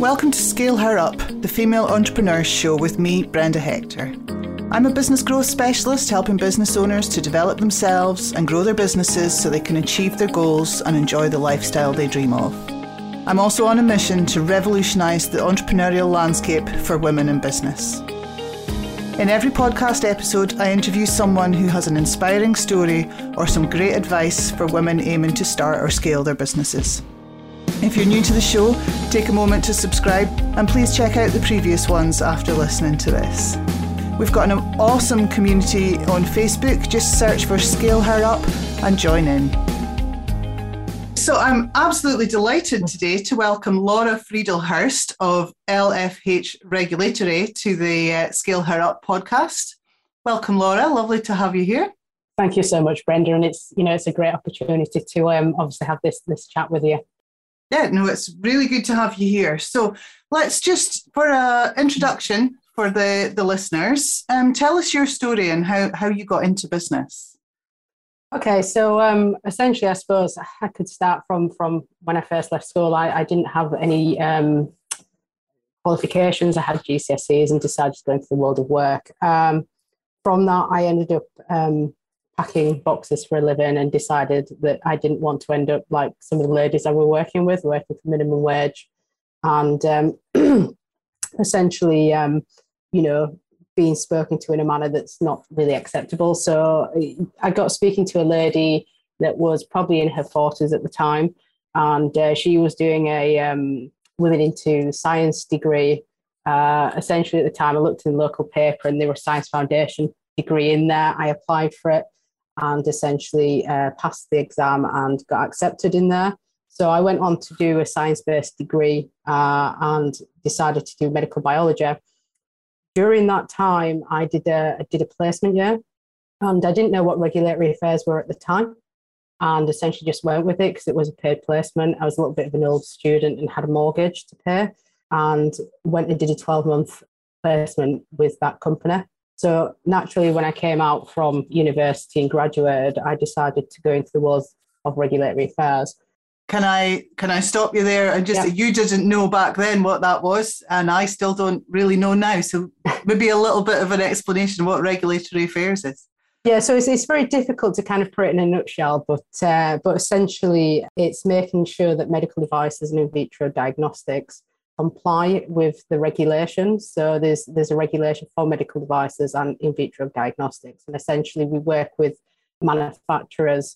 Welcome to Scale Her Up, the female entrepreneurs show with me, Brenda Hector. I'm a business growth specialist helping business owners to develop themselves and grow their businesses so they can achieve their goals and enjoy the lifestyle they dream of. I'm also on a mission to revolutionise the entrepreneurial landscape for women in business. In every podcast episode, I interview someone who has an inspiring story or some great advice for women aiming to start or scale their businesses. If you're new to the show, take a moment to subscribe and please check out the previous ones after listening to this. We've got an awesome community on Facebook. Just search for Scale Her Up and join in. So I'm absolutely delighted today to welcome Laura Friedl-Hirst of LFH Regulatory to the uh, Scale Her Up podcast. Welcome, Laura. Lovely to have you here. Thank you so much, Brenda. And it's you know it's a great opportunity to um, obviously have this this chat with you. Yeah, no, it's really good to have you here. So let's just, for an introduction for the, the listeners, um, tell us your story and how, how you got into business. Okay, so um, essentially, I suppose I could start from from when I first left school. I, I didn't have any um, qualifications. I had GCSEs and decided to go into the world of work. Um, from that, I ended up um, packing boxes for a living and decided that I didn't want to end up like some of the ladies I were working with, working for minimum wage. And um, essentially, um, you know, being spoken to in a manner that's not really acceptable. So I got speaking to a lady that was probably in her 40s at the time. And uh, she was doing a um, women into science degree. Uh, essentially, at the time, I looked in the local paper and there was science foundation degree in there. I applied for it and essentially uh, passed the exam and got accepted in there. So I went on to do a science based degree uh, and decided to do medical biology. During that time, I did a, I did a placement year and I didn't know what regulatory affairs were at the time and essentially just went with it because it was a paid placement. I was a little bit of an old student and had a mortgage to pay and went and did a 12 month placement with that company. So naturally, when I came out from university and graduated, I decided to go into the world of regulatory affairs. Can I can I stop you there and just yeah. you didn't know back then what that was, and I still don't really know now. So maybe a little bit of an explanation of what regulatory affairs is. Yeah, so it's, it's very difficult to kind of put it in a nutshell, but uh, but essentially it's making sure that medical devices and in vitro diagnostics comply with the regulations. So there's there's a regulation for medical devices and in vitro diagnostics, and essentially we work with manufacturers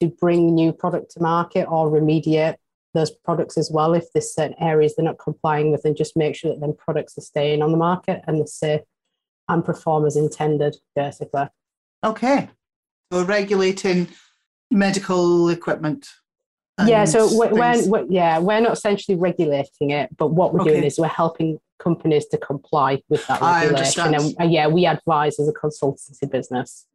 to bring new product to market or remediate those products as well if there's certain areas they're not complying with, and just make sure that then products are staying on the market and they're safe and perform as intended, basically. Okay, so regulating medical equipment yeah so we're, we're, yeah we're not essentially regulating it but what we're okay. doing is we're helping companies to comply with that regulation. and, and yeah we advise as a consultancy business.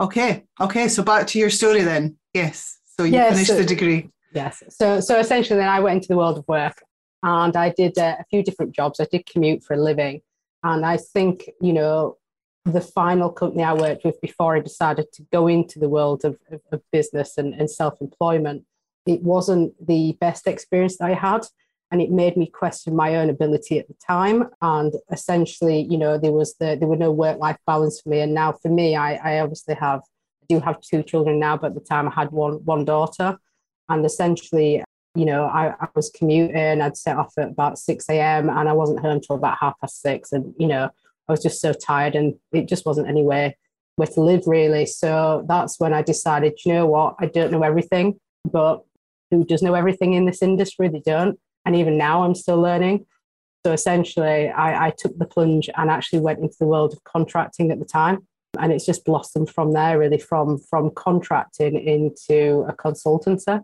Okay okay so back to your story then. Yes so you yeah, finished so, the degree. Yes so so essentially then i went into the world of work and i did uh, a few different jobs. I did commute for a living. And i think you know the final company i worked with before i decided to go into the world of, of, of business and, and self-employment it wasn't the best experience that I had. And it made me question my own ability at the time. And essentially, you know, there was the there were no work-life balance for me. And now for me, I, I obviously have I do have two children now, but at the time I had one one daughter. And essentially, you know, I, I was commuting, I'd set off at about 6 a.m. and I wasn't home until about half past six. And, you know, I was just so tired and it just wasn't anywhere where to live really. So that's when I decided, you know what, I don't know everything, but who does know everything in this industry. They don't. And even now, I'm still learning. So essentially, I, I took the plunge and actually went into the world of contracting at the time. And it's just blossomed from there, really, from, from contracting into a consultancy.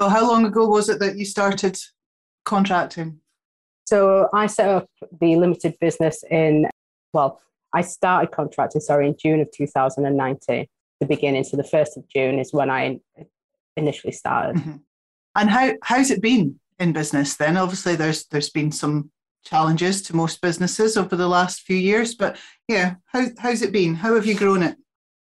So, how long ago was it that you started contracting? So, I set up the limited business in, well, I started contracting, sorry, in June of 2019, the beginning. So, the 1st of June is when I initially started. Mm-hmm. And how how's it been in business then? Obviously, there's there's been some challenges to most businesses over the last few years, but yeah, how how's it been? How have you grown it?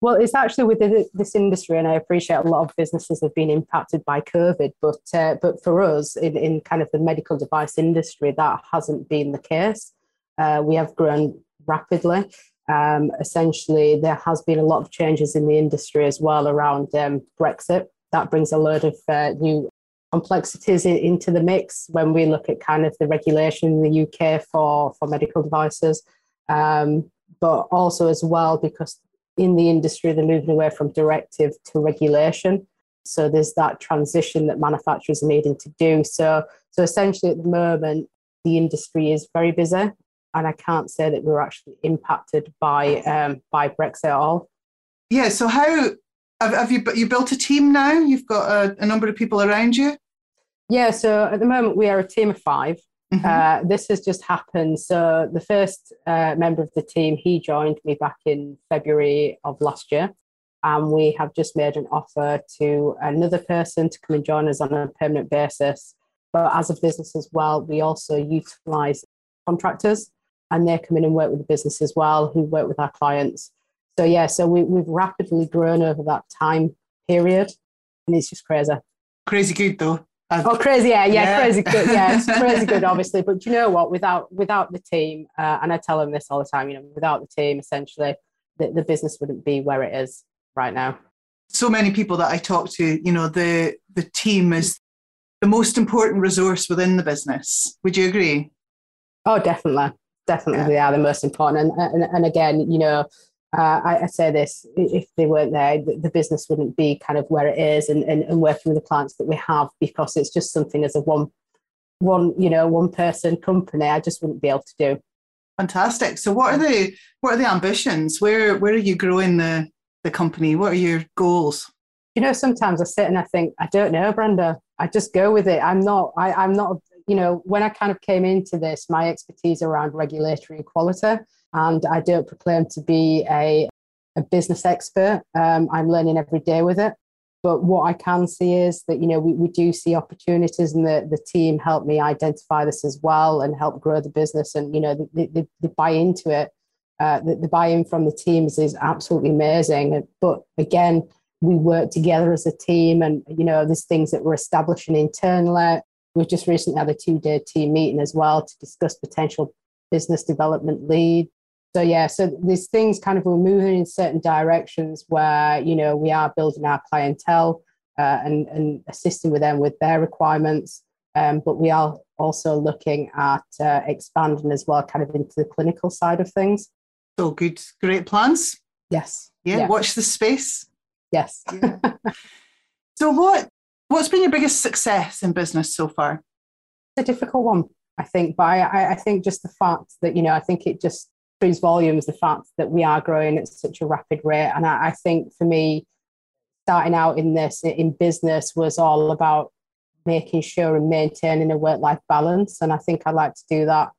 Well, it's actually within this industry, and I appreciate a lot of businesses have been impacted by COVID, but uh, but for us in, in kind of the medical device industry, that hasn't been the case. Uh, we have grown rapidly. Um, essentially, there has been a lot of changes in the industry as well around um, Brexit. That brings a load of uh, new complexities in, into the mix when we look at kind of the regulation in the UK for for medical devices. Um, but also as well because in the industry, they're moving away from directive to regulation. So there's that transition that manufacturers are needing to do. So, so essentially, at the moment, the industry is very busy, and I can't say that we're actually impacted by um, by Brexit at all. Yeah. So how have, have you you built a team now? You've got a, a number of people around you. Yeah. So at the moment, we are a team of five. Mm-hmm. Uh, this has just happened. So the first uh, member of the team, he joined me back in February of last year. And we have just made an offer to another person to come and join us on a permanent basis. But as a business as well, we also utilize contractors and they come in and work with the business as well, who work with our clients. So yeah, so we, we've rapidly grown over that time period. And it's just crazy. Crazy good though. I've, oh, crazy! Yeah, yeah, yeah, crazy good. Yeah, it's crazy good, obviously. But you know what? Without without the team, uh, and I tell them this all the time. You know, without the team, essentially, the, the business wouldn't be where it is right now. So many people that I talk to, you know, the the team is the most important resource within the business. Would you agree? Oh, definitely, definitely, yeah. they are the most important. And, and and again, you know, uh, I, I, say this if they weren't there, the, the, business wouldn't be kind of where it is and, and, and, working with the clients that we have because it's just something as a one, one, you know, one person company, I just wouldn't be able to do. Fantastic. So what are the, what are the ambitions? Where, where are you growing the, the company? What are your goals? You know, sometimes I sit and I think, I don't know, Brenda, I just go with it. I'm not, I, I'm not, you know, when I kind of came into this, my expertise around regulatory equality, and I don't proclaim to be a, a business expert. Um, I'm learning every day with it. But what I can see is that, you know, we, we do see opportunities and the, the team help me identify this as well and help grow the business. And, you know, they, they, they buy into it. Uh, the, the buy-in from the teams is absolutely amazing. But again, we work together as a team and, you know, there's things that we're establishing internally. We've just recently had a two-day team meeting as well to discuss potential business development lead so yeah so these things kind of we're moving in certain directions where you know we are building our clientele uh, and and assisting with them with their requirements. Um, but we are also looking at uh, expanding as well kind of into the clinical side of things. So good great plans. Yes. Yeah, yeah. watch the space. Yes. Yeah. so what what's been your biggest success in business so far? It's a difficult one I think, but I, I think just the fact that you know, I think it just speaks volumes the fact that we are growing at such a rapid rate. And I, I think for me, starting out in this in business was all about making sure and maintaining a work life balance. And I think I like to do that,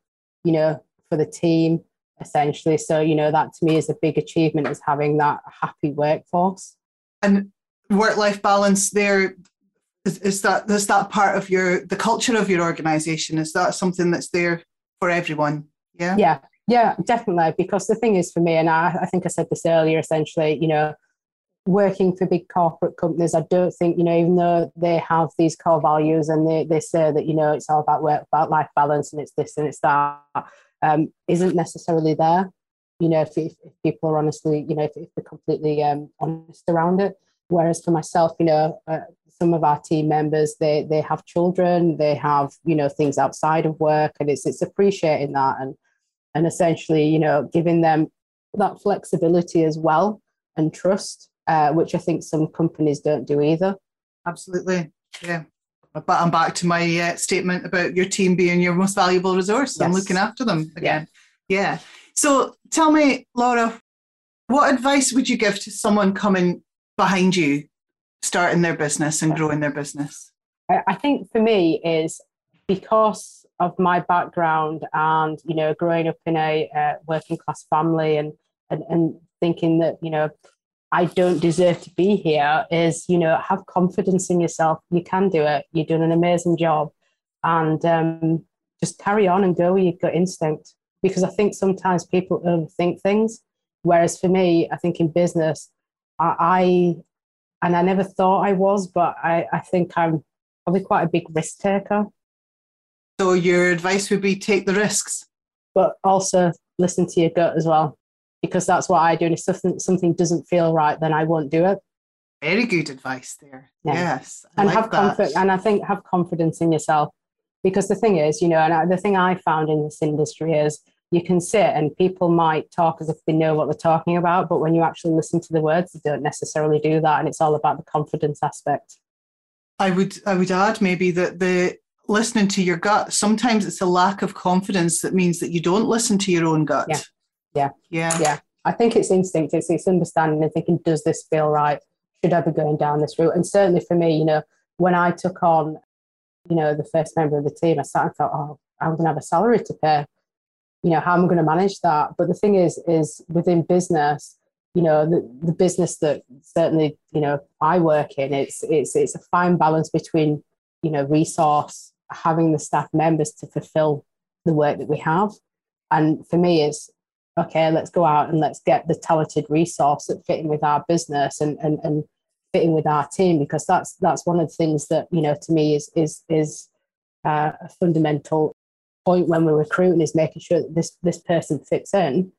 you know, for the team essentially. So, you know, that to me is a big achievement is having that happy workforce. And work life balance there is, is that is that part of your the culture of your organization? Is that something that's there for everyone? Yeah. Yeah, yeah, definitely. Because the thing is for me, and I, I think I said this earlier, essentially, you know, working for big corporate companies, I don't think, you know, even though they have these core values and they, they say that, you know, it's all about work, about life balance and it's this and it's that, um, isn't necessarily there. You know, if, if, people are honestly, you know, if, if they're completely um, honest around it. Whereas for myself, you know, uh, some of our team members, they they have children, they have, you know, things outside of work, and it's it's appreciating that and and essentially, you know, giving them that flexibility as well and trust, uh, which I think some companies don't do either. Absolutely. Yeah. But I'm back to my uh, statement about your team being your most valuable resource yes. and looking after them again. Yeah. yeah. So tell me, Laura, what advice would you give to someone coming behind you, starting their business and growing their business? I think for me is because of my background and you know growing up in a uh, working class family and, and and thinking that you know I don't deserve to be here is you know have confidence in yourself. You can do it. You're doing an amazing job. And um, just carry on and go with your gut instinct. Because I think sometimes people overthink things. Whereas for me I think in business I, I and I never thought I was, but I, I think I'm probably quite a big risk taker. So your advice would be take the risks, but also listen to your gut as well, because that's what I do. And if something something doesn't feel right, then I won't do it. Very good advice there. Yeah. Yes, I and like have confidence. And I think have confidence in yourself, because the thing is, you know, and the thing I found in this industry is you can sit and people might talk as if they know what they're talking about, but when you actually listen to the words, they don't necessarily do that, and it's all about the confidence aspect. I would I would add maybe that the listening to your gut sometimes it's a lack of confidence that means that you don't listen to your own gut. Yeah, yeah, yeah, yeah. I think it's instinct. It's it's understanding and thinking, does this feel right? Should I be going down this route? And certainly for me, you know, when I took on, you know, the first member of the team, I sat and thought, oh, I'm going to have a salary to pay you know how am i going to manage that but the thing is is within business you know the, the business that certainly you know i work in it's it's it's a fine balance between you know resource having the staff members to fulfill the work that we have and for me is okay let's go out and let's get the talented resource that fit in with our business and and, and fitting with our team because that's that's one of the things that you know to me is is is uh, a fundamental point when we're recruiting is making sure that this this person fits in,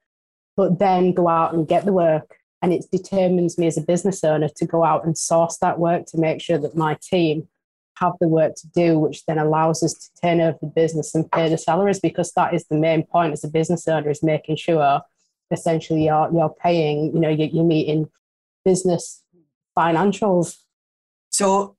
but then go out and get the work. And it determines me as a business owner to go out and source that work to make sure that my team have the work to do, which then allows us to turn over the business and pay the salaries because that is the main point as a business owner is making sure essentially you're, you're paying, you know, you're, you're meeting business financials. So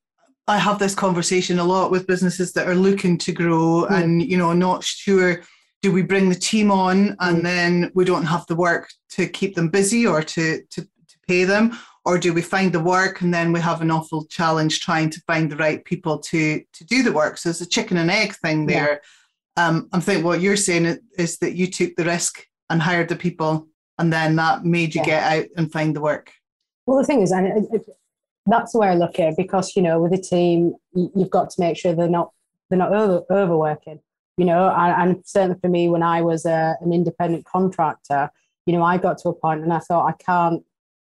I have this conversation a lot with businesses that are looking to grow mm. and you know not sure do we bring the team on and mm. then we don't have the work to keep them busy or to, to to pay them or do we find the work and then we have an awful challenge trying to find the right people to to do the work so it's a chicken and egg thing there yeah. um, i'm thinking what you're saying is that you took the risk and hired the people and then that made you yeah. get out and find the work well the thing is and that's the way I look at it because you know with a team you've got to make sure they're not they're not over, overworking you know and, and certainly for me when I was a, an independent contractor you know I got to a point and I thought I can't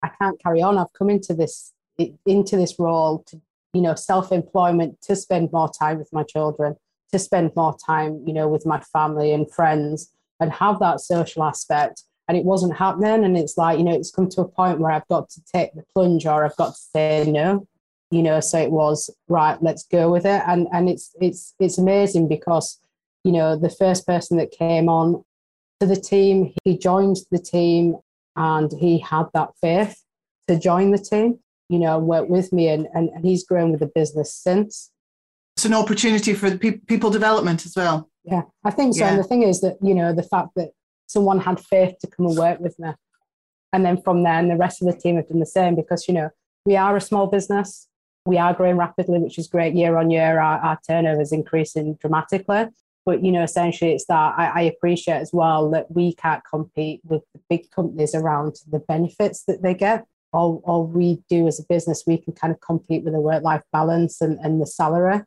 I can't carry on I've come into this into this role to you know self-employment to spend more time with my children to spend more time you know with my family and friends and have that social aspect and it wasn't happening. And it's like, you know, it's come to a point where I've got to take the plunge or I've got to say no, you know, so it was right, let's go with it. And and it's it's it's amazing because, you know, the first person that came on to the team, he joined the team and he had that faith to join the team, you know, work with me and, and, and he's grown with the business since. It's an opportunity for pe- people development as well. Yeah, I think so. Yeah. And the thing is that, you know, the fact that someone had faith to come and work with me. And then from there, and the rest of the team have done the same because, you know, we are a small business. We are growing rapidly, which is great year on year. Our, our turnover is increasing dramatically. But, you know, essentially it's that I, I appreciate as well that we can't compete with the big companies around the benefits that they get. All, all we do as a business, we can kind of compete with the work life balance and, and the salary.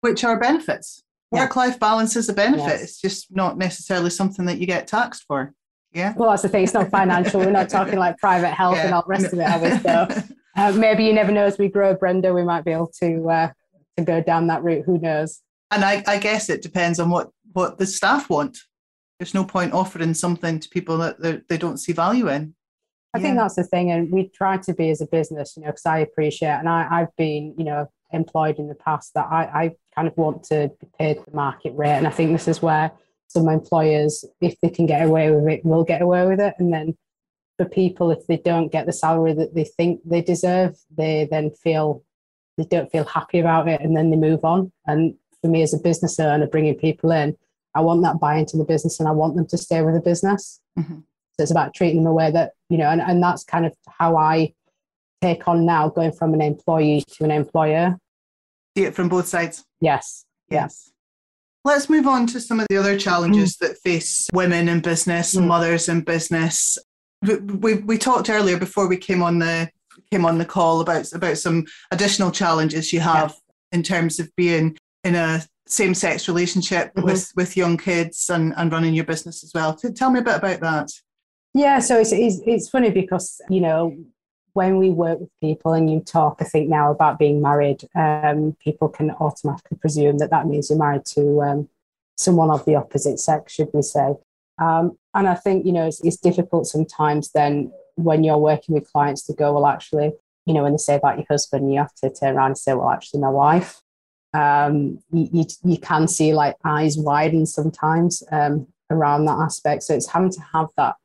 Which are benefits work life balance is a benefit. Yes. It's just not necessarily something that you get taxed for. Yeah. Well, that's the thing. It's not financial. We're not talking like private health yeah. and all the rest of it, are we? So uh, maybe you never know. As we grow, Brenda, we might be able to uh, to go down that route. Who knows? And I, I guess it depends on what what the staff want. There's no point offering something to people that they don't see value in. I yeah. think that's the thing, and we try to be as a business, you know, because I appreciate, and I, I've been, you know, employed in the past that I, I kind of want to be paid the market rate. And I think this is where some employers, if they can get away with it, will get away with it. And then for people, if they don't get the salary that they think they deserve, they then feel they don't feel happy about it and then they move on. And for me as a business owner, bringing people in, I want that buy into the business and I want them to stay with the business. Mm-hmm. So it's about treating them a way that, you know, and, and that's kind of how I take on now going from an employee to an employer. See it from both sides. Yes. Yes. Let's move on to some of the other challenges mm. that face women in business, mm. mothers in business. We, we, we talked earlier before we came on the came on the call about about some additional challenges you have yeah. in terms of being in a same sex relationship mm-hmm. with with young kids and, and running your business as well. Tell me a bit about that. Yeah, so it's, it's, it's funny because you know when we work with people and you talk, I think now about being married, um, people can automatically presume that that means you're married to um, someone of the opposite sex, should we say. Um, and I think, you know, it's, it's difficult sometimes then when you're working with clients to go, well, actually, you know, when they say about your husband, you have to turn around and say, well, actually, my wife. Um, you, you, can see like eyes widen sometimes um, around that aspect. So it's having to have that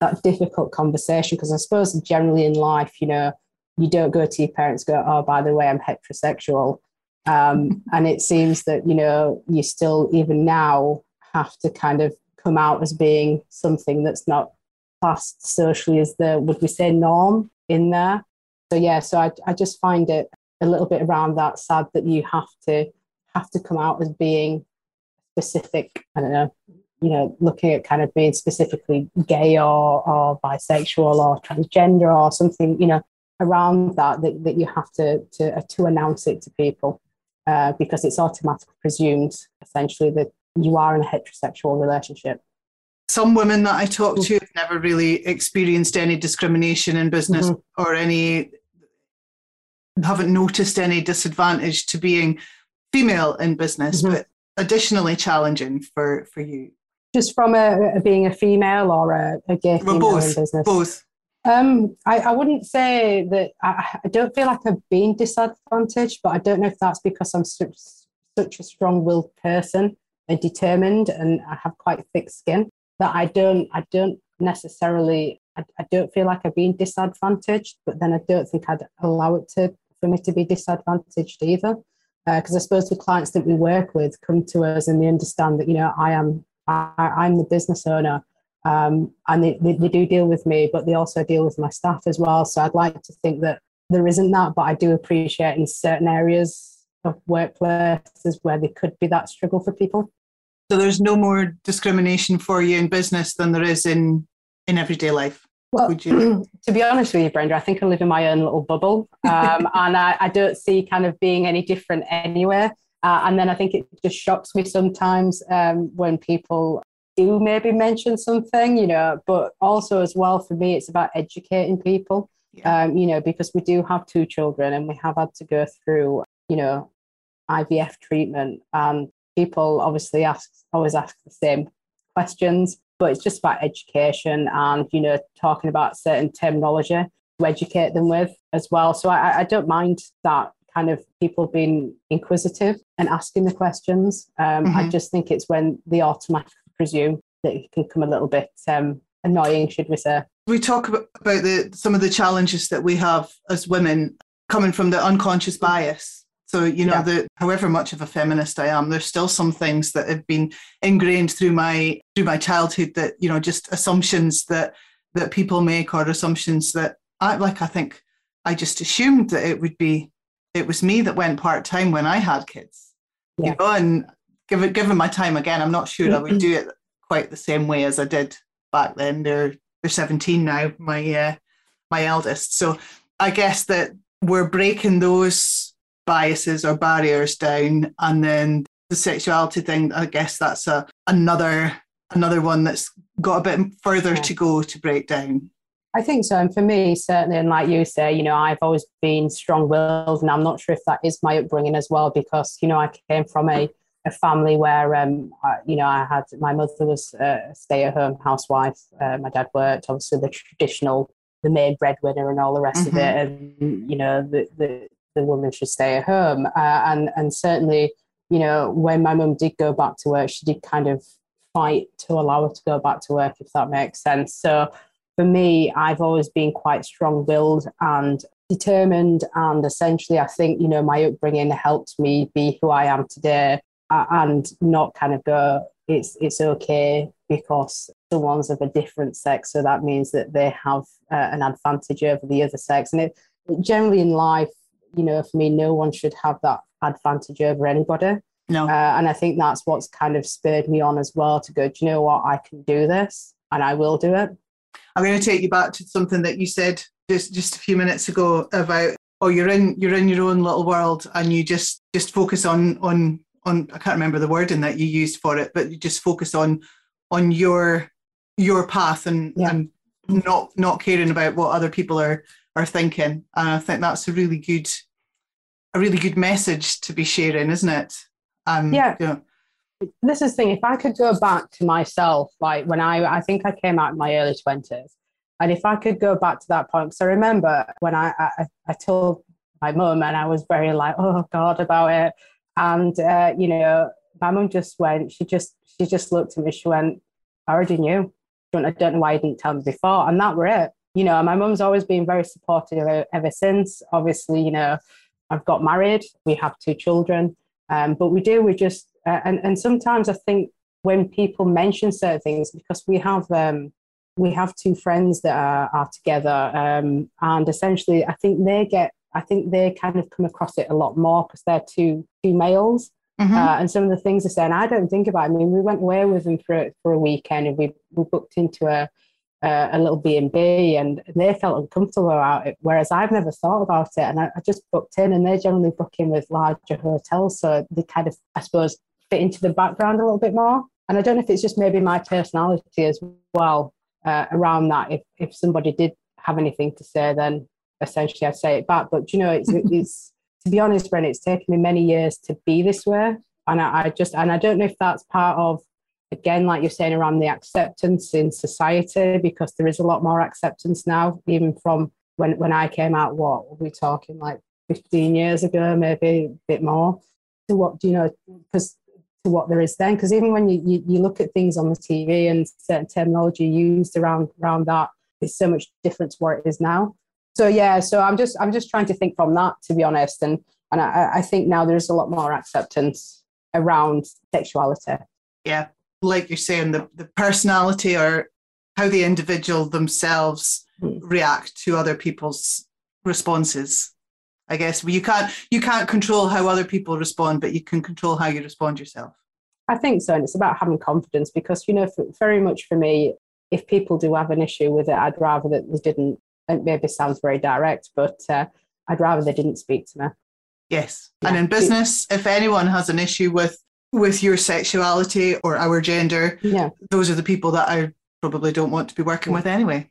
that difficult conversation because I suppose generally in life, you know, you don't go to your parents go, oh, by the way, I'm heterosexual. Um, and it seems that, you know, you still, even now, have to kind of come out as being something that's not classed socially as the, would we say, norm in there. So, yeah, so I, I just find it a little bit around that sad that you have to have to come out as being specific, I don't know, you know, looking at kind of being specifically gay or, or bisexual or transgender or something, you know, around that, that, that you have to, to, uh, to announce it to people uh, because it's automatically presumed essentially that you are in a heterosexual relationship. Some women that I talk to have never really experienced any discrimination in business mm-hmm. or any, haven't noticed any disadvantage to being female in business, mm-hmm. but additionally challenging for, for you just from a, a being a female or a, a gay female well, both, in business? Both. Um, I, I, wouldn't say that I, I, don't feel like I've been disadvantaged, but I don't know if that's because I'm such, such a strong-willed person and determined, and I have quite thick skin that I don't I don't necessarily I, I don't feel like I've been disadvantaged, but then I don't think I'd allow it to for me to be disadvantaged either because uh, I suppose the clients that we work with come to us and they understand that you know I am I, am the business owner. Um, and they, they, they, do deal with me, but they also deal with my staff as well. So I'd like to think that there isn't that, but I do appreciate in certain areas of workplaces where there could be that struggle for people. So there's no more discrimination for you in business than there is in in everyday life. Well, to be honest with you, Brenda, I think I live in my own little bubble, um, and I, I, don't see kind of being any different anywhere. Uh, and then I think it just shocks me sometimes um, when people do maybe mention something, you know, but also as well for me, it's about educating people, yeah. um, you know, because we do have two children and we have had to go through, you know, IVF treatment and people obviously ask, always ask the same questions, but it's just about education and, you know, talking about certain terminology to educate them with as well. So I, I don't mind that kind of people being inquisitive and asking the questions. Um, mm-hmm. I just think it's when they automatically presume that it can come a little bit um, annoying, should we say. We talk about the some of the challenges that we have as women coming from the unconscious bias. So, you know, yeah. the however much of a feminist I am, there's still some things that have been ingrained through my through my childhood that, you know, just assumptions that that people make or assumptions that I like I think I just assumed that it would be it was me that went part time when I had kids. Yeah. You know, and given given my time again, I'm not sure I would do it quite the same way as I did back then. They're they're 17 now, my uh, my eldest. So I guess that we're breaking those biases or barriers down, and then the sexuality thing. I guess that's a another another one that's got a bit further yeah. to go to break down. I think so. And for me, certainly, and like you say, you know, I've always been strong willed, and I'm not sure if that is my upbringing as well, because, you know, I came from a, a family where, um, I, you know, I had my mother was a stay at home housewife. Uh, my dad worked, obviously, the traditional, the main breadwinner and all the rest mm-hmm. of it. Mm-hmm. And, you know, the, the, the woman should stay at home. Uh, and, and certainly, you know, when my mum did go back to work, she did kind of fight to allow her to go back to work, if that makes sense. So, for me, I've always been quite strong willed and determined. And essentially, I think, you know, my upbringing helped me be who I am today and not kind of go, it's, it's okay because someone's of a different sex. So that means that they have uh, an advantage over the other sex. And it, generally in life, you know, for me, no one should have that advantage over anybody. No. Uh, and I think that's what's kind of spurred me on as well to go, do you know what? I can do this and I will do it. I'm going to take you back to something that you said just just a few minutes ago about oh you're in you're in your own little world and you just just focus on on on I can't remember the wording that you used for it, but you just focus on on your your path and yeah. and not not caring about what other people are are thinking. And I think that's a really good, a really good message to be sharing, isn't it? Um, yeah. You know, this is the thing. If I could go back to myself, like when I, I think I came out in my early twenties, and if I could go back to that point, because I remember when I, I, I told my mum, and I was very like, oh God, about it, and uh, you know, my mum just went. She just, she just looked at me. She went, I already knew. I don't know why you didn't tell me before, and that were it. You know, my mum's always been very supportive ever since. Obviously, you know, I've got married. We have two children um, but we do, we just, uh, and, and sometimes I think when people mention certain things, because we have, um, we have two friends that are, are together, um, and essentially, I think they get, I think they kind of come across it a lot more because they're two two males, mm-hmm. uh, and some of the things they're saying, I don't think about. It. I mean, we went away with them for for a weekend, and we we booked into a uh, a little B and they felt uncomfortable about it. Whereas I've never thought about it, and I, I, just booked in, and they're generally book in with larger hotels, so they kind of, I suppose, fit into the background a little bit more. And I don't know if it's just maybe my personality as well uh, around that. If if somebody did have anything to say, then essentially I'd say it back. But you know, it's it's to be honest, Bren, it's taken me many years to be this way, and I, I just and I don't know if that's part of again, like you're saying around the acceptance in society, because there is a lot more acceptance now, even from when, when I came out, what were we talking like 15 years ago, maybe a bit more, to what, you know, because to what there is then. Because even when you, you, you, look at things on the TV and certain terminology used around, around that, it's so much different to what it is now. So yeah, so I'm just I'm just trying to think from that to be honest, and and I, I think now there's a lot more acceptance around sexuality. Yeah, like you're saying, the, the personality or how the individual themselves mm. react to other people's responses. I guess you can't you can't control how other people respond, but you can control how you respond yourself. I think so, and it's about having confidence because you know, for, very much for me, if people do have an issue with it, I'd rather that they didn't. It maybe sounds very direct, but uh, I'd rather they didn't speak to me. Yes, yeah. and in business, if anyone has an issue with with your sexuality or our gender, yeah. those are the people that I probably don't want to be working with anyway.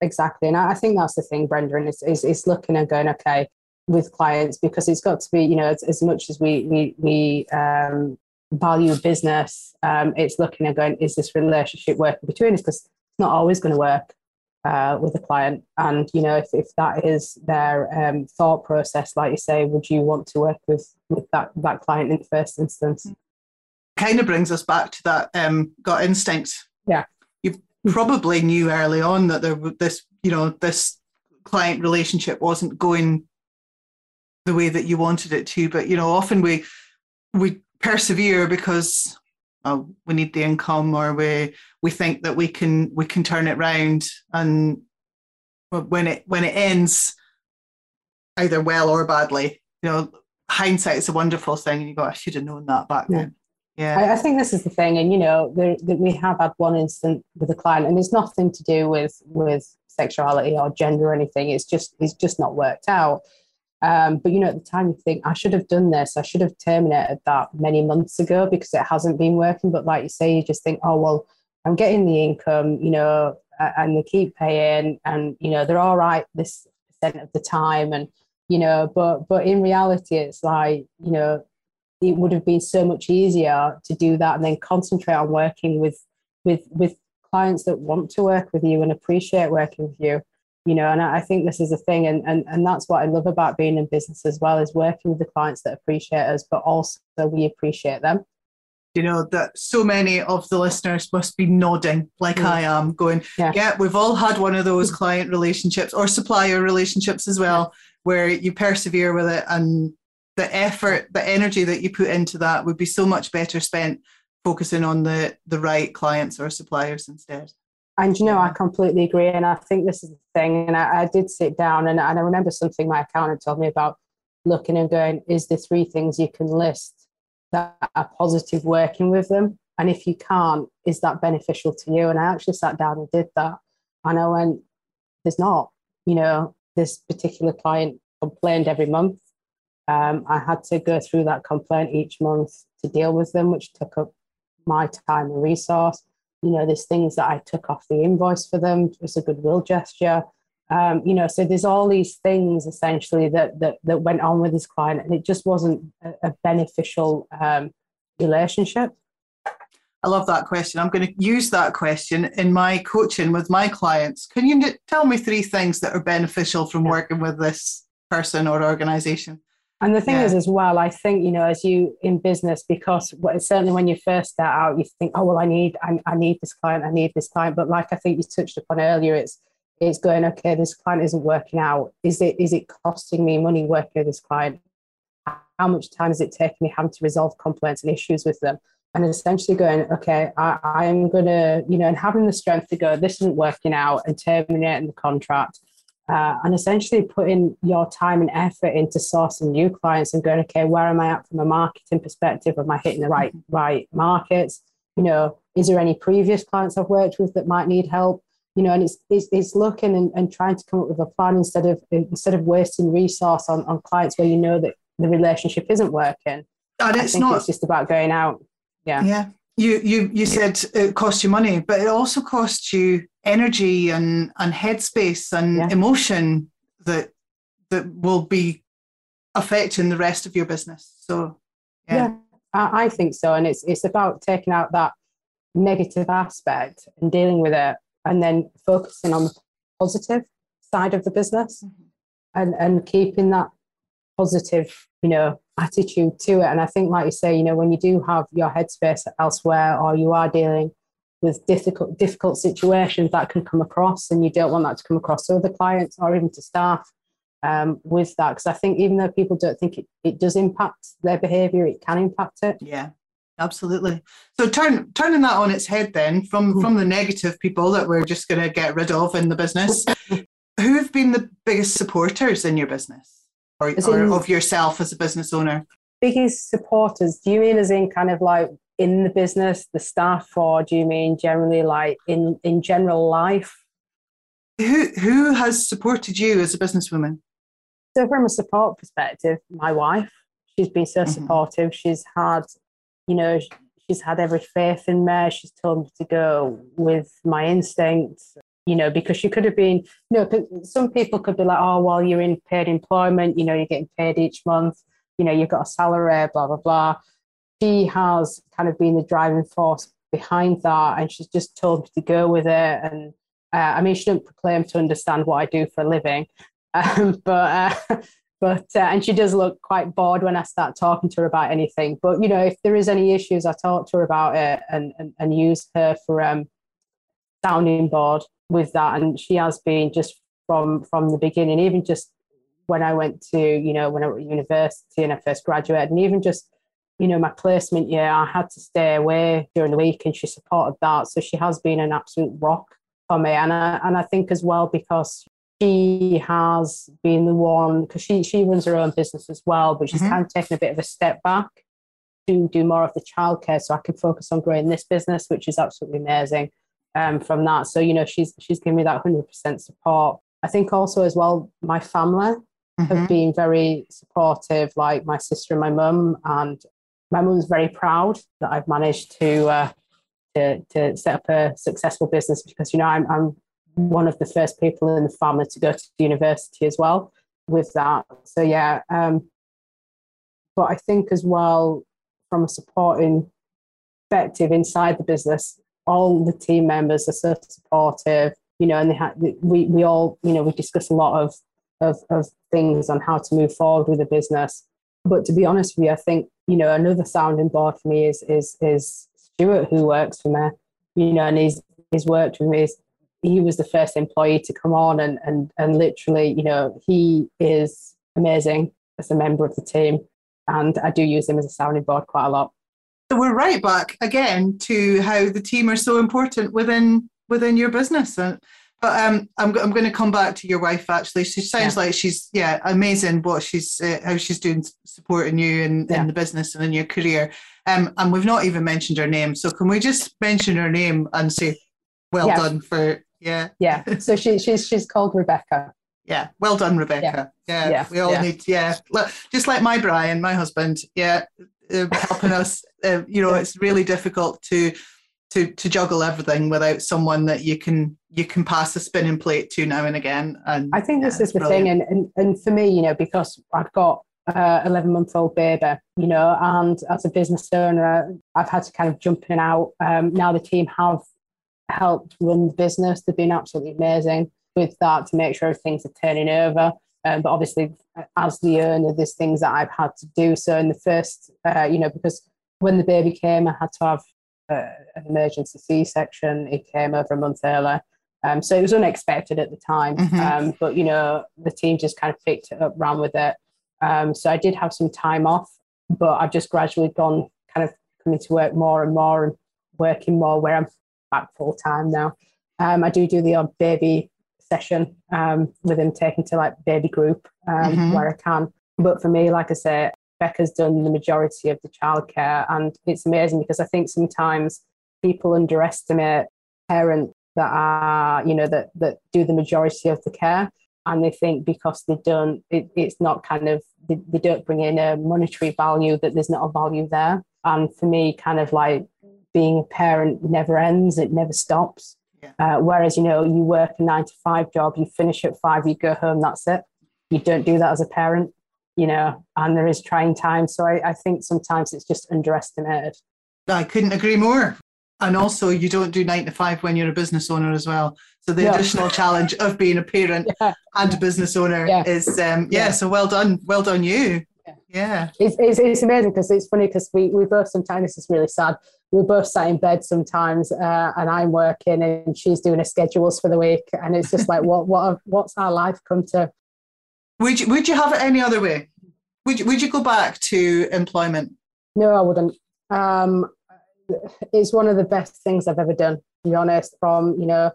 Exactly. And I think that's the thing, Brenda, and is, is, is looking and going, okay, with clients, because it's got to be, you know, as, as much as we, we, we um, value business, um, it's looking and going, is this relationship working between us? Because it's not always going to work. Uh, with a client, and you know if, if that is their um, thought process, like you say, would you want to work with with that that client in the first instance? Kind of brings us back to that um, gut instinct. Yeah. You probably knew early on that there this, you know, this client relationship wasn't going the way that you wanted it to. But you know, often we we persevere because oh, we need the income, or we we think that we can we can turn it round, and when it when it ends, either well or badly, you know, hindsight is a wonderful thing, and you go, I should have known that back yeah. then. Yeah, I, I, think this is the thing, and you know, that we have had one incident with a client, and it's nothing to do with with sexuality or gender or anything. It's just it's just not worked out. Um, but you know, at the time, you think I should have done this. I should have terminated that many months ago because it hasn't been working. But like you say, you just think, oh well, I'm getting the income, you know, and they keep paying, and you know, they're all right this percent of the time, and you know, but but in reality, it's like you know it would have been so much easier to do that and then concentrate on working with with with clients that want to work with you and appreciate working with you you know and i think this is a thing and and, and that's what i love about being in business as well is working with the clients that appreciate us but also we appreciate them you know that so many of the listeners must be nodding like mm. i am going yeah. yeah. we've all had one of those client relationships or supplier relationships as well where you persevere with it and the effort, the energy that you put into that would be so much better spent focusing on the the right clients or suppliers instead. And you know, I completely agree. And I think this is the thing. And I, I did sit down and, and I remember something my accountant told me about looking and going, is there three things you can list that are positive working with them? And if you can't, is that beneficial to you? And I actually sat down and did that. And I went, there's not, you know, this particular client complained every month um, I had to go through that complaint each month to deal with them, which took up my time and resource. You know, there's things that I took off the invoice for them. It was a goodwill gesture. Um, you know, so there's all these things essentially that that that went on with this client, and it just wasn't a, a beneficial um, relationship. I love that question. I'm going to use that question in my coaching with my clients. Can you tell me three things that are beneficial from working with this person or organization? And the thing yeah. is, as well, I think you know, as you in business, because certainly when you first start out, you think, oh well, I need, I, I need this client, I need this client. But like I think you touched upon earlier, it's it's going, okay, this client isn't working out. Is it is it costing me money working with this client? How much time is it taking me having to resolve complaints and issues with them? And essentially going, okay, I, I am gonna, you know, and having the strength to go, this isn't working out and terminating the contract. Uh, and essentially putting your time and effort into sourcing new clients and going, okay, where am I at from a marketing perspective? Am I hitting the right right markets? You know, is there any previous clients I've worked with that might need help? you know, and it's it's, it's looking and, and trying to come up with a plan instead of instead of wasting resource on, on clients where you know that the relationship isn't working. And it's not it's just about going out. Yeah. Yeah. You you you said it costs you money, but it also costs you energy and and headspace and yeah. emotion that that will be affecting the rest of your business. So yeah. yeah I, I think so. And it's it's about taking out that negative aspect and dealing with it and then focusing on the positive side of the business mm-hmm. and, and keeping that positive, you know, attitude to it. And I think, like you say, you know, when you do have your headspace elsewhere or you are dealing with difficult difficult situations that can come across and you don't want that to come across to other clients or even to staff um, with that because i think even though people don't think it, it does impact their behavior it can impact it yeah absolutely. So turn turning that on its head then from hmm. from the negative people that we're just going to get rid of in the business. who have been the biggest supporters in your business or, or of yourself as a business owner? Biggest supporters? Do you mean as in kind of like in the business, the staff, or do you mean generally like in in general life? Who who has supported you as a businesswoman? So from a support perspective, my wife, she's been so mm-hmm. supportive. She's had you know, she's had every faith in me. She's told me to go with my instincts, you know, because she could have been, you know, some people could be like, oh, well, you're in paid employment, you know, you're getting paid each month, you know, you've got a salary, blah, blah, blah. She has kind of been the driving force behind that. And she's just told me to go with it. And uh, I mean, she didn't proclaim to understand what I do for a living. Um, but uh, but uh, and she does look quite bored when I start talking to her about anything. But you know, if there is any issues, I talk to her about it and and, and use her for um, sounding board with that. And she has been just from from the beginning, even just when I went to you know when I was at university and I first graduated, and even just you know my placement year, I had to stay away during the week, and she supported that. So she has been an absolute rock for me, and I and I think as well because she has been the one because she she runs her own business as well, but she's mm-hmm. kind of taken a bit of a step back to do more of the childcare, so I can focus on growing this business, which is absolutely amazing. Um, from that, so you know, she's she's given me that hundred percent support. I think also as well, my family mm-hmm. have been very supportive, like my sister and my mum, and my mum's very proud that I've managed to. Uh, to, to set up a successful business because you know I'm, I'm one of the first people in the family to go to university as well with that. So yeah, um, but I think as well from a supporting perspective inside the business, all the team members are so supportive. You know, and they ha- we we all you know we discuss a lot of, of of things on how to move forward with the business. But to be honest with you, I think you know another sounding board for me is is is Stuart who works for me. You know, and he's he's worked with me he was the first employee to come on and and and literally you know he is amazing as a member of the team and i do use him as a sounding board quite a lot so we're right back again to how the team are so important within within your business but um, I'm, I'm going to come back to your wife actually she sounds yeah. like she's yeah amazing what she's uh, how she's doing supporting you in, yeah. in the business and in your career um, and we've not even mentioned her name so can we just mention her name and say well yeah. done for yeah. Yeah. So she, she's she's called Rebecca. Yeah. Well done, Rebecca. Yeah. yeah. We all need, yeah. Just like my Brian, my husband. Yeah. Uh, helping us. Uh, you know, it's really difficult to to to juggle everything without someone that you can you can pass a spinning plate to now and again. And I think this is the brilliant. thing, and, and and for me, you know, because I've got uh, 11 month old baby, you know, and as a business owner, I've had to kind of jump in and out. Um, now the team have helped run the business. They've been absolutely amazing with that to make sure things are turning over. Um, but obviously, as the owner, there's things that I've had to do. So in the first, uh, you know, because when the baby came, I had to have an emergency C-section. It came over a month earlier. Um, so it was unexpected at the time. Mm-hmm. Um, but, you know, the team just kind of picked it up, ran with it. Um, so I did have some time off, but I've just gradually gone kind of coming to work more and more and working more where I'm back full time now. Um, I do do the odd baby session um, with him taken to like baby group um, mm-hmm. where I can. But for me, like I say, Becca's done the majority of the childcare, and it's amazing because I think sometimes people underestimate parents that are, you know, that that do the majority of the care, and they think because they don't, it, it's not kind of they, they don't bring in a monetary value that there's not a value there. And for me, kind of like being a parent never ends; it never stops. Uh, whereas, you know, you work a nine to five job, you finish at five, you go home, that's it. You don't do that as a parent, you know, and there is trying times. So I, I think sometimes it's just underestimated. I couldn't agree more. And also, you don't do nine to five when you're a business owner as well. So the additional challenge of being a parent yeah. and a business owner yeah. is, um, yeah, yeah, So well done, well done, you. Yeah, it's, it's, it's amazing because it's funny because we we both sometimes this is really sad we're both sat in bed sometimes uh, and I'm working and she's doing her schedules for the week. And it's just like, what, what, what's our life come to? Would you, would you have it any other way? Would you, would you go back to employment? No, I wouldn't. Um, it's one of the best things I've ever done, to be honest, from, you know,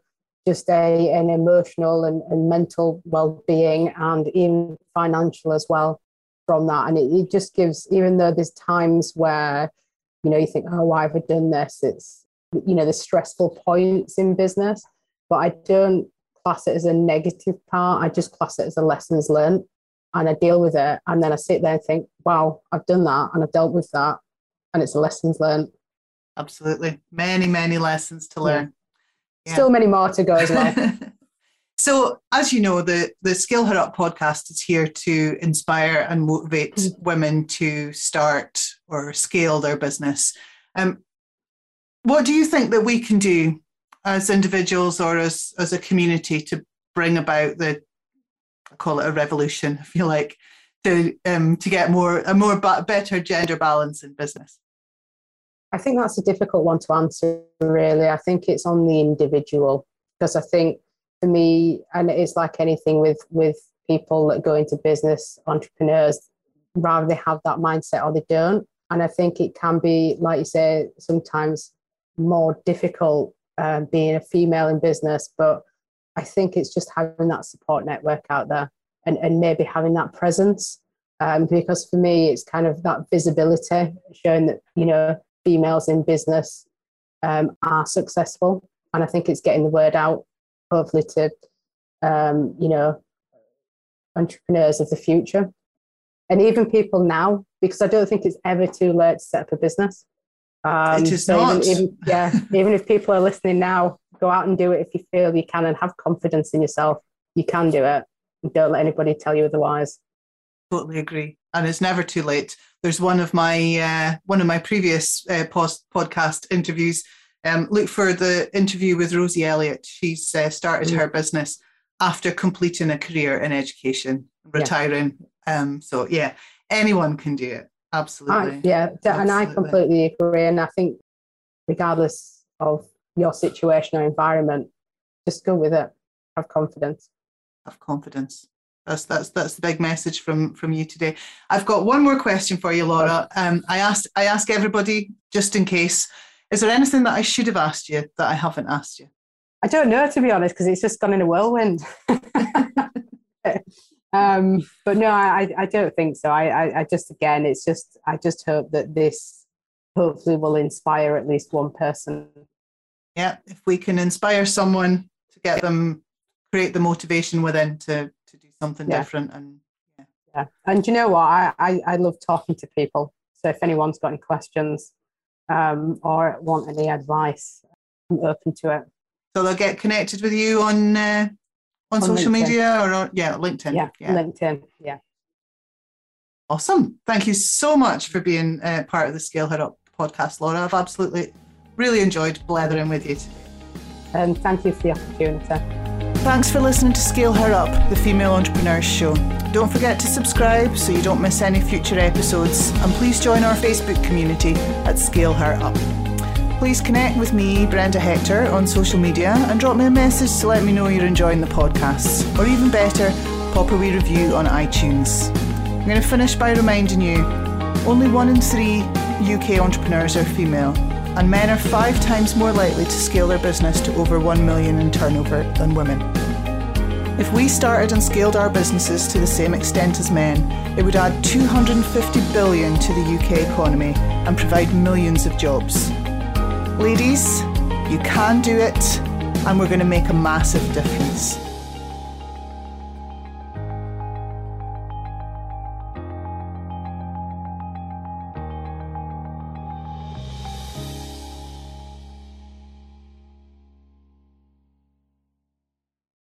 just a, an emotional and, and mental well-being and even financial as well from that. And it, it just gives, even though there's times where you know you think oh why have i done this it's you know the stressful points in business but i don't class it as a negative part. I just class it as a lessons learned and i deal with it. And then i sit there and think wow i've done that and i've dealt with that and it's a lessons learned. Absolutely. Many many lessons to learn. Yeah. still many more to go as well. So, as you know, the, the Scale Her Up podcast is here to inspire and motivate mm-hmm. women to start or scale their business. Um, what do you think that we can do as individuals or as, as a community to bring about the, I call it a revolution, if you like, to um, to get more a more ba- better gender balance in business? I think that's a difficult one to answer. Really, I think it's on the individual because I think for me, and it's like anything with with people that go into business, entrepreneurs, rather they have that mindset or they don't. And I think it can be, like you say, sometimes more difficult uh, being a female in business. But I think it's just having that support network out there and, and maybe having that presence. Um, because for me, it's kind of that visibility, showing that, you know, females in business um, are successful. And I think it's getting the word out hopefully to um, you know entrepreneurs of the future and even people now because i don't think it's ever too late to set up a business um, it is so not. Even, even, yeah even if people are listening now go out and do it if you feel you can and have confidence in yourself you can do it don't let anybody tell you otherwise totally agree and it's never too late there's one of my uh, one of my previous uh, post podcast interviews um, look for the interview with Rosie Elliott. She's uh, started her business after completing a career in education, retiring. Yeah. Um, so yeah, anyone can do it. Absolutely. I, yeah, Absolutely. and I completely agree. And I think, regardless of your situation or environment, just go with it. Have confidence. Have confidence. That's that's that's the big message from from you today. I've got one more question for you, Laura. Um, I asked I ask everybody just in case is there anything that I should have asked you that I haven't asked you? I don't know, to be honest, because it's just gone in a whirlwind. um, but no, I, I don't think so. I, I, I just, again, it's just, I just hope that this hopefully will inspire at least one person. Yeah, if we can inspire someone to get them, create the motivation within to, to do something yeah. different. And yeah. yeah. And you know what? I, I, I love talking to people. So if anyone's got any questions, um, or want any advice, I'm open to it. So they'll get connected with you on uh, on, on, social LinkedIn. media or on, yeah, LinkedIn. Yeah, yeah, LinkedIn. Yeah. Awesome. Thank you so much for being uh, part of the Scale Her Up podcast, Laura. I've absolutely really enjoyed blethering with you today. And um, thank you for the opportunity. Thanks for listening to Scale Her Up, the Female Entrepreneurs Show. Don't forget to subscribe so you don't miss any future episodes, and please join our Facebook community at Scale Her Up. Please connect with me, Brenda Hector, on social media and drop me a message to let me know you're enjoying the podcasts, or even better, pop a wee review on iTunes. I'm going to finish by reminding you only one in three UK entrepreneurs are female, and men are five times more likely to scale their business to over 1 million in turnover than women. If we started and scaled our businesses to the same extent as men, it would add 250 billion to the UK economy and provide millions of jobs. Ladies, you can do it, and we're going to make a massive difference.